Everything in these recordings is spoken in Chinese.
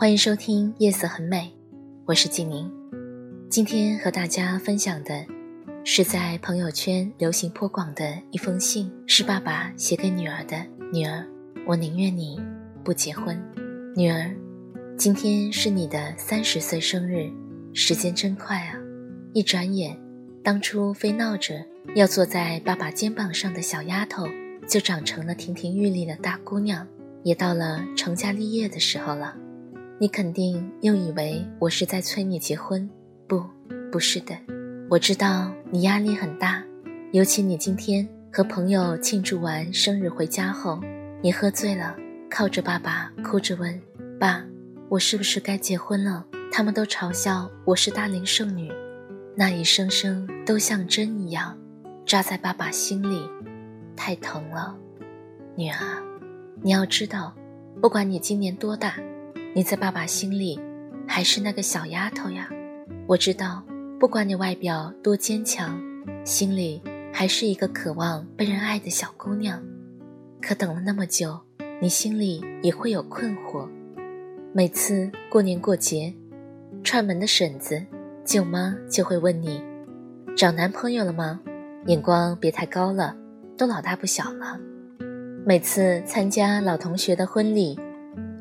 欢迎收听《夜色很美》，我是静宁。今天和大家分享的是在朋友圈流行颇广的一封信，是爸爸写给女儿的。女儿，我宁愿你不结婚。女儿，今天是你的三十岁生日，时间真快啊！一转眼，当初非闹着要坐在爸爸肩膀上的小丫头，就长成了亭亭玉立的大姑娘，也到了成家立业的时候了。你肯定又以为我是在催你结婚，不，不是的。我知道你压力很大，尤其你今天和朋友庆祝完生日回家后，你喝醉了，靠着爸爸哭着问：“爸，我是不是该结婚了？”他们都嘲笑我是大龄剩女，那一声声都像针一样扎在爸爸心里，太疼了。女儿，你要知道，不管你今年多大。你在爸爸心里还是那个小丫头呀，我知道，不管你外表多坚强，心里还是一个渴望被人爱的小姑娘。可等了那么久，你心里也会有困惑。每次过年过节，串门的婶子、舅妈就会问你：找男朋友了吗？眼光别太高了，都老大不小了。每次参加老同学的婚礼。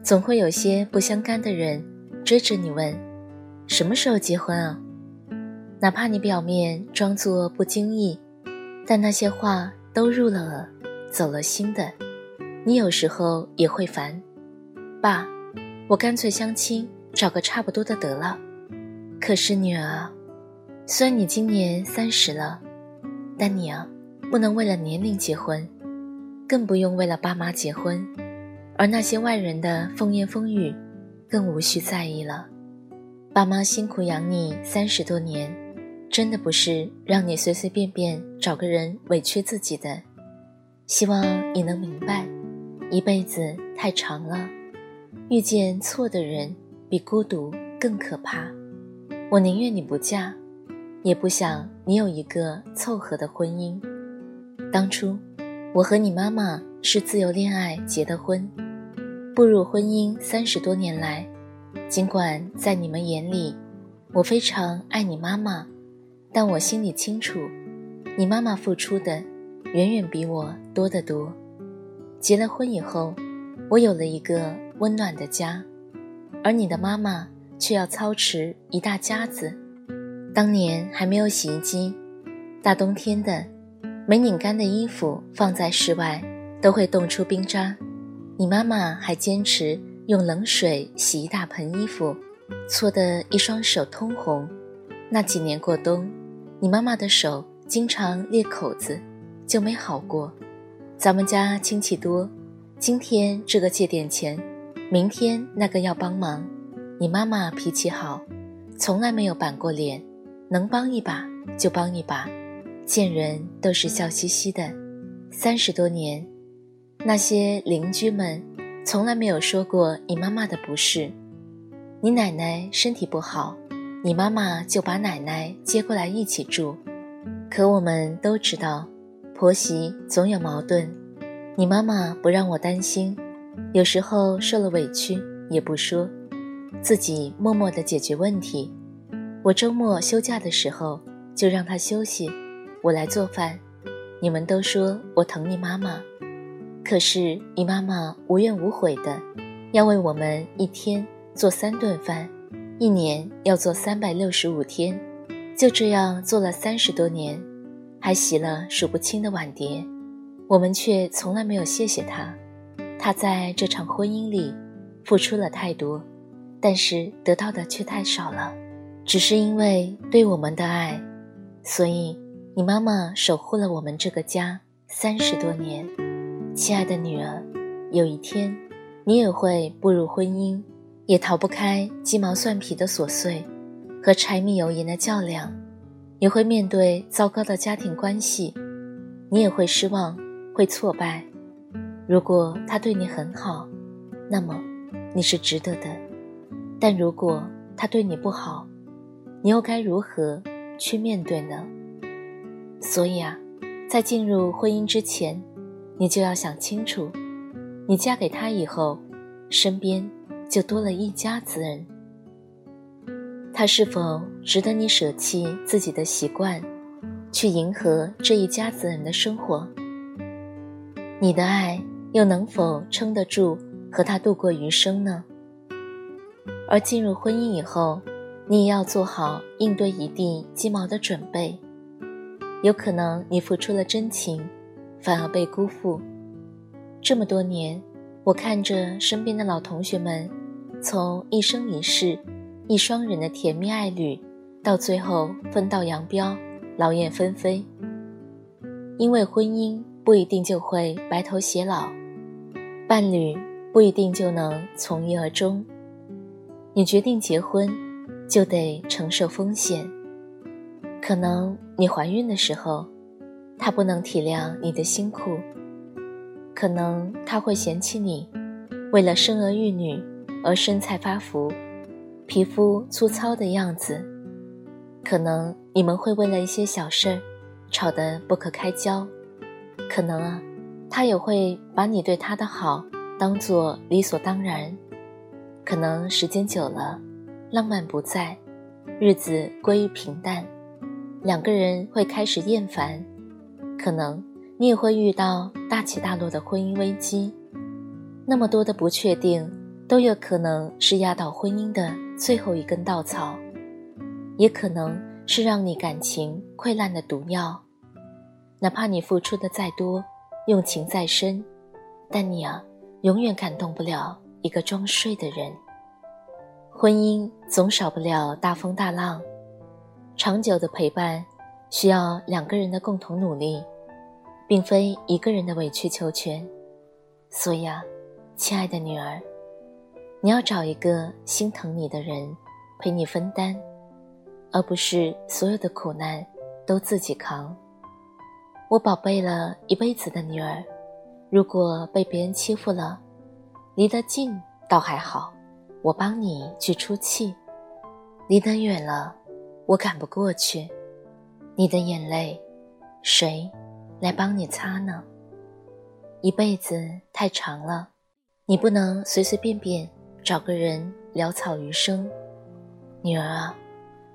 总会有些不相干的人追着你问：“什么时候结婚啊？”哪怕你表面装作不经意，但那些话都入了耳，走了心的。你有时候也会烦，爸，我干脆相亲，找个差不多的得了。可是女儿，虽然你今年三十了，但你啊，不能为了年龄结婚，更不用为了爸妈结婚。而那些外人的风言风语，更无需在意了。爸妈辛苦养你三十多年，真的不是让你随随便便找个人委屈自己的。希望你能明白，一辈子太长了，遇见错的人比孤独更可怕。我宁愿你不嫁，也不想你有一个凑合的婚姻。当初，我和你妈妈是自由恋爱结的婚。步入婚姻三十多年来，尽管在你们眼里，我非常爱你妈妈，但我心里清楚，你妈妈付出的远远比我多得多。结了婚以后，我有了一个温暖的家，而你的妈妈却要操持一大家子。当年还没有洗衣机，大冬天的，没拧干的衣服放在室外都会冻出冰渣。你妈妈还坚持用冷水洗一大盆衣服，搓得一双手通红。那几年过冬，你妈妈的手经常裂口子，就没好过。咱们家亲戚多，今天这个借点钱，明天那个要帮忙。你妈妈脾气好，从来没有板过脸，能帮一把就帮一把，见人都是笑嘻嘻的。三十多年。那些邻居们从来没有说过你妈妈的不是。你奶奶身体不好，你妈妈就把奶奶接过来一起住。可我们都知道，婆媳总有矛盾。你妈妈不让我担心，有时候受了委屈也不说，自己默默地解决问题。我周末休假的时候就让她休息，我来做饭。你们都说我疼你妈妈。可是你妈妈无怨无悔的，要为我们一天做三顿饭，一年要做三百六十五天，就这样做了三十多年，还洗了数不清的碗碟，我们却从来没有谢谢她。她在这场婚姻里付出了太多，但是得到的却太少了。只是因为对我们的爱，所以你妈妈守护了我们这个家三十多年。亲爱的女儿，有一天，你也会步入婚姻，也逃不开鸡毛蒜皮的琐碎和柴米油盐的较量，也会面对糟糕的家庭关系，你也会失望，会挫败。如果他对你很好，那么你是值得的；但如果他对你不好，你又该如何去面对呢？所以啊，在进入婚姻之前，你就要想清楚，你嫁给他以后，身边。就多了一家子人，他是否值得你舍弃自己的习惯，去迎合这一家子人的生活？你的爱又能否撑得住和他度过余生呢？而进入婚姻以后，你也要做好应对一地鸡毛的准备，有可能你付出了真情，反而被辜负。这么多年。我看着身边的老同学们，从一生一世、一双人的甜蜜爱侣，到最后分道扬镳、劳燕分飞。因为婚姻不一定就会白头偕老，伴侣不一定就能从一而终。你决定结婚，就得承受风险。可能你怀孕的时候，他不能体谅你的辛苦。可能他会嫌弃你，为了生儿育女而身材发福、皮肤粗糙的样子。可能你们会为了一些小事儿吵得不可开交。可能啊，他也会把你对他的好当做理所当然。可能时间久了，浪漫不在，日子归于平淡，两个人会开始厌烦。可能。你也会遇到大起大落的婚姻危机，那么多的不确定，都有可能是压倒婚姻的最后一根稻草，也可能是让你感情溃烂的毒药。哪怕你付出的再多，用情再深，但你啊，永远感动不了一个装睡的人。婚姻总少不了大风大浪，长久的陪伴，需要两个人的共同努力。并非一个人的委曲求全，所以啊，亲爱的女儿，你要找一个心疼你的人陪你分担，而不是所有的苦难都自己扛。我宝贝了一辈子的女儿，如果被别人欺负了，离得近倒还好，我帮你去出气；离得远了，我赶不过去，你的眼泪，谁？来帮你擦呢。一辈子太长了，你不能随随便便找个人潦草余生。女儿啊，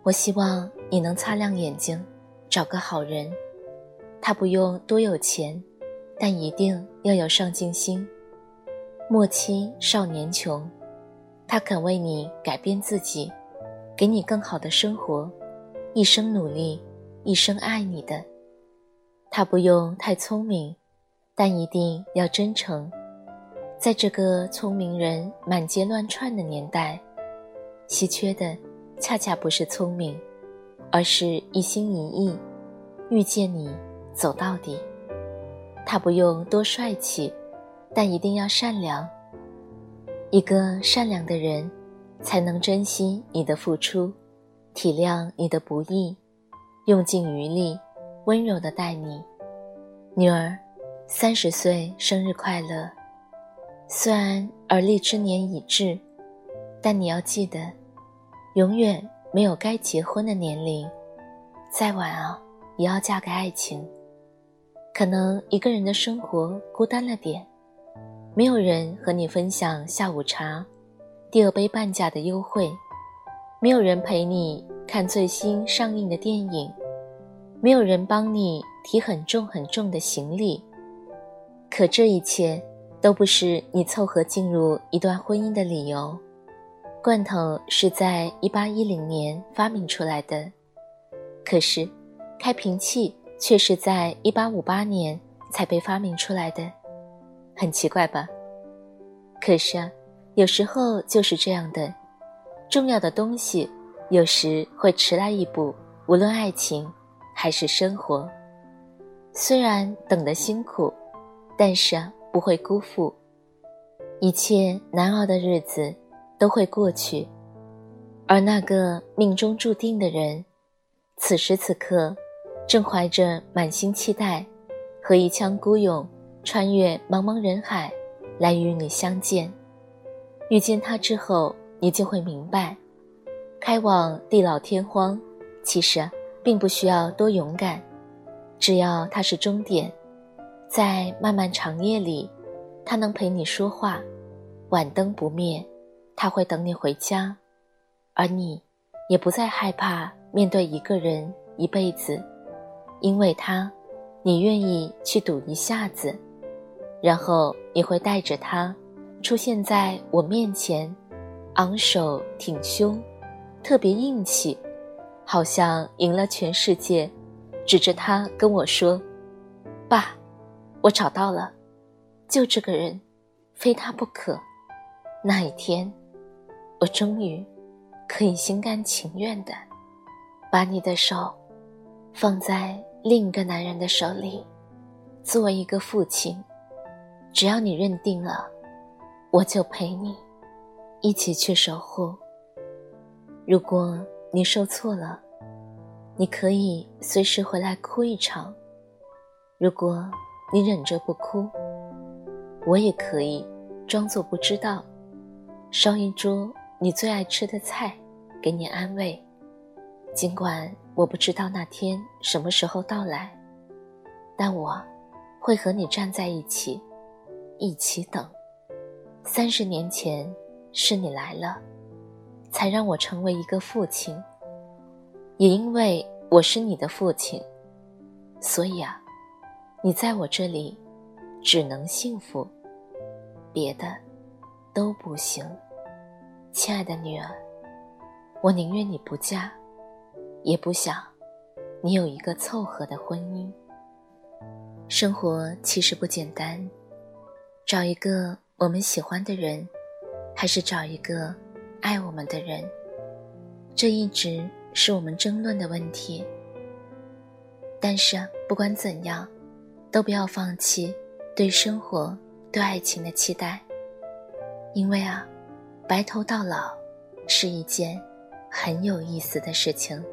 我希望你能擦亮眼睛，找个好人。他不用多有钱，但一定要有上进心。莫欺少年穷，他肯为你改变自己，给你更好的生活，一生努力，一生爱你的。他不用太聪明，但一定要真诚。在这个聪明人满街乱窜的年代，稀缺的恰恰不是聪明，而是一心一意遇见你走到底。他不用多帅气，但一定要善良。一个善良的人，才能珍惜你的付出，体谅你的不易，用尽余力。温柔的待你，女儿，三十岁生日快乐！虽然而立之年已至，但你要记得，永远没有该结婚的年龄。再晚啊，也要嫁给爱情。可能一个人的生活孤单了点，没有人和你分享下午茶，第二杯半价的优惠，没有人陪你看最新上映的电影。没有人帮你提很重很重的行李，可这一切都不是你凑合进入一段婚姻的理由。罐头是在一八一零年发明出来的，可是开瓶器却是在一八五八年才被发明出来的，很奇怪吧？可是啊，有时候就是这样的，重要的东西有时会迟来一步，无论爱情。还是生活，虽然等得辛苦，但是，不会辜负。一切难熬的日子都会过去，而那个命中注定的人，此时此刻，正怀着满心期待，和一腔孤勇，穿越茫茫人海，来与你相见。遇见他之后，你就会明白，开往地老天荒，其实并不需要多勇敢，只要它是终点，在漫漫长夜里。他能陪你说话，晚灯不灭，他会等你回家，而你也不再害怕面对一个人一辈子，因为他，你愿意去赌一下子，然后你会带着他出现在我面前，昂首挺胸，特别硬气，好像赢了全世界，指着他跟我说：“爸，我找到了。”就这个人，非他不可。那一天，我终于可以心甘情愿的把你的手放在另一个男人的手里。作为一个父亲，只要你认定了，我就陪你一起去守护。如果你受挫了，你可以随时回来哭一场。如果你忍着不哭，我也可以装作不知道，烧一桌你最爱吃的菜，给你安慰。尽管我不知道那天什么时候到来，但我会和你站在一起，一起等。三十年前是你来了，才让我成为一个父亲。也因为我是你的父亲，所以啊，你在我这里。只能幸福，别的都不行。亲爱的女儿，我宁愿你不嫁，也不想你有一个凑合的婚姻。生活其实不简单，找一个我们喜欢的人，还是找一个爱我们的人，这一直是我们争论的问题。但是不管怎样，都不要放弃。对生活、对爱情的期待，因为啊，白头到老是一件很有意思的事情，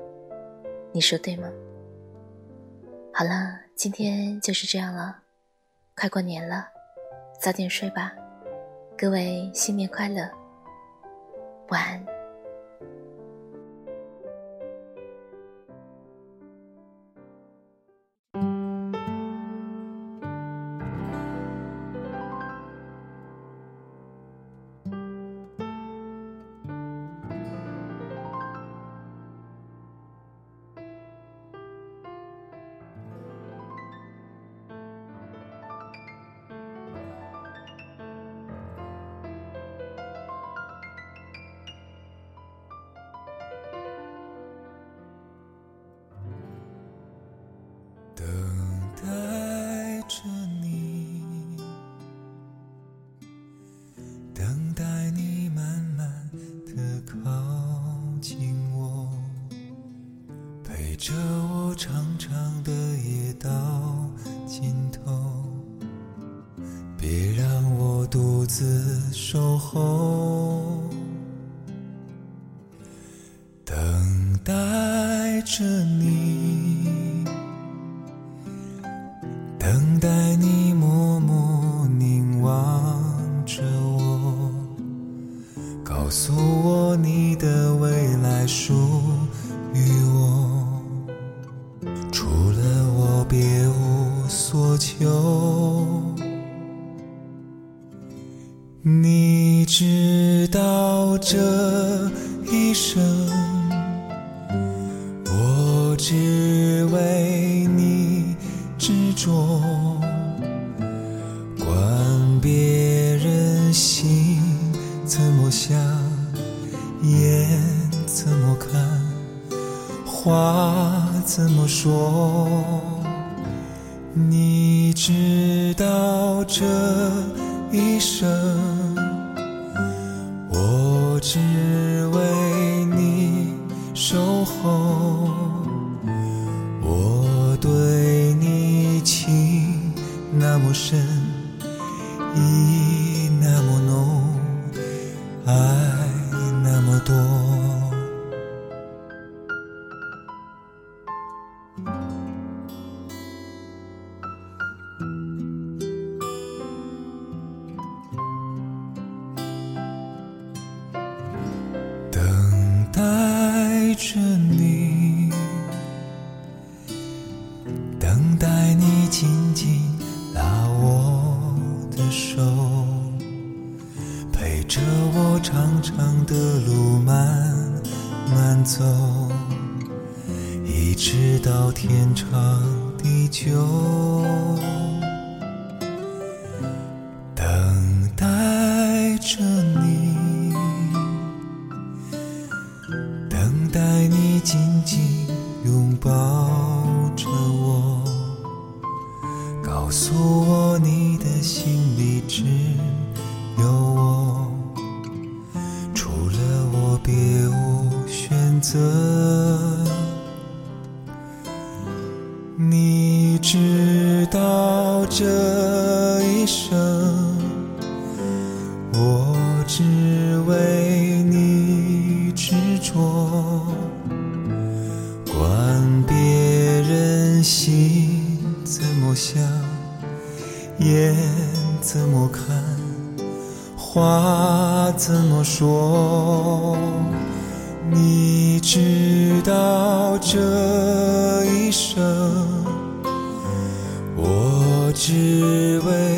你说对吗？好了，今天就是这样了，快过年了，早点睡吧，各位新年快乐，晚安。自守候，等待着你，道这一生，我只为你执着。管别人心怎么想，眼怎么看，话怎么说。你知道这。一生，那么着我长长的路慢慢走，一直到天长地久。选择。你知道这一生。我只为你执着，管别人心怎么想，眼怎么看，话怎么说。你直到这一生，我只为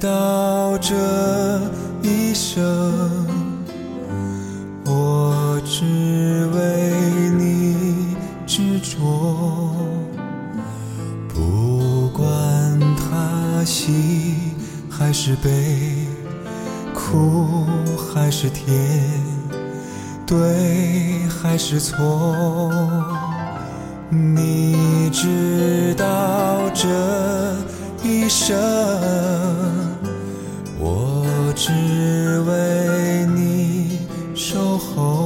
知道这一生，我只为你执着，不管他喜还是悲，苦还是甜，对还是错。你知道这一生，只为你守候。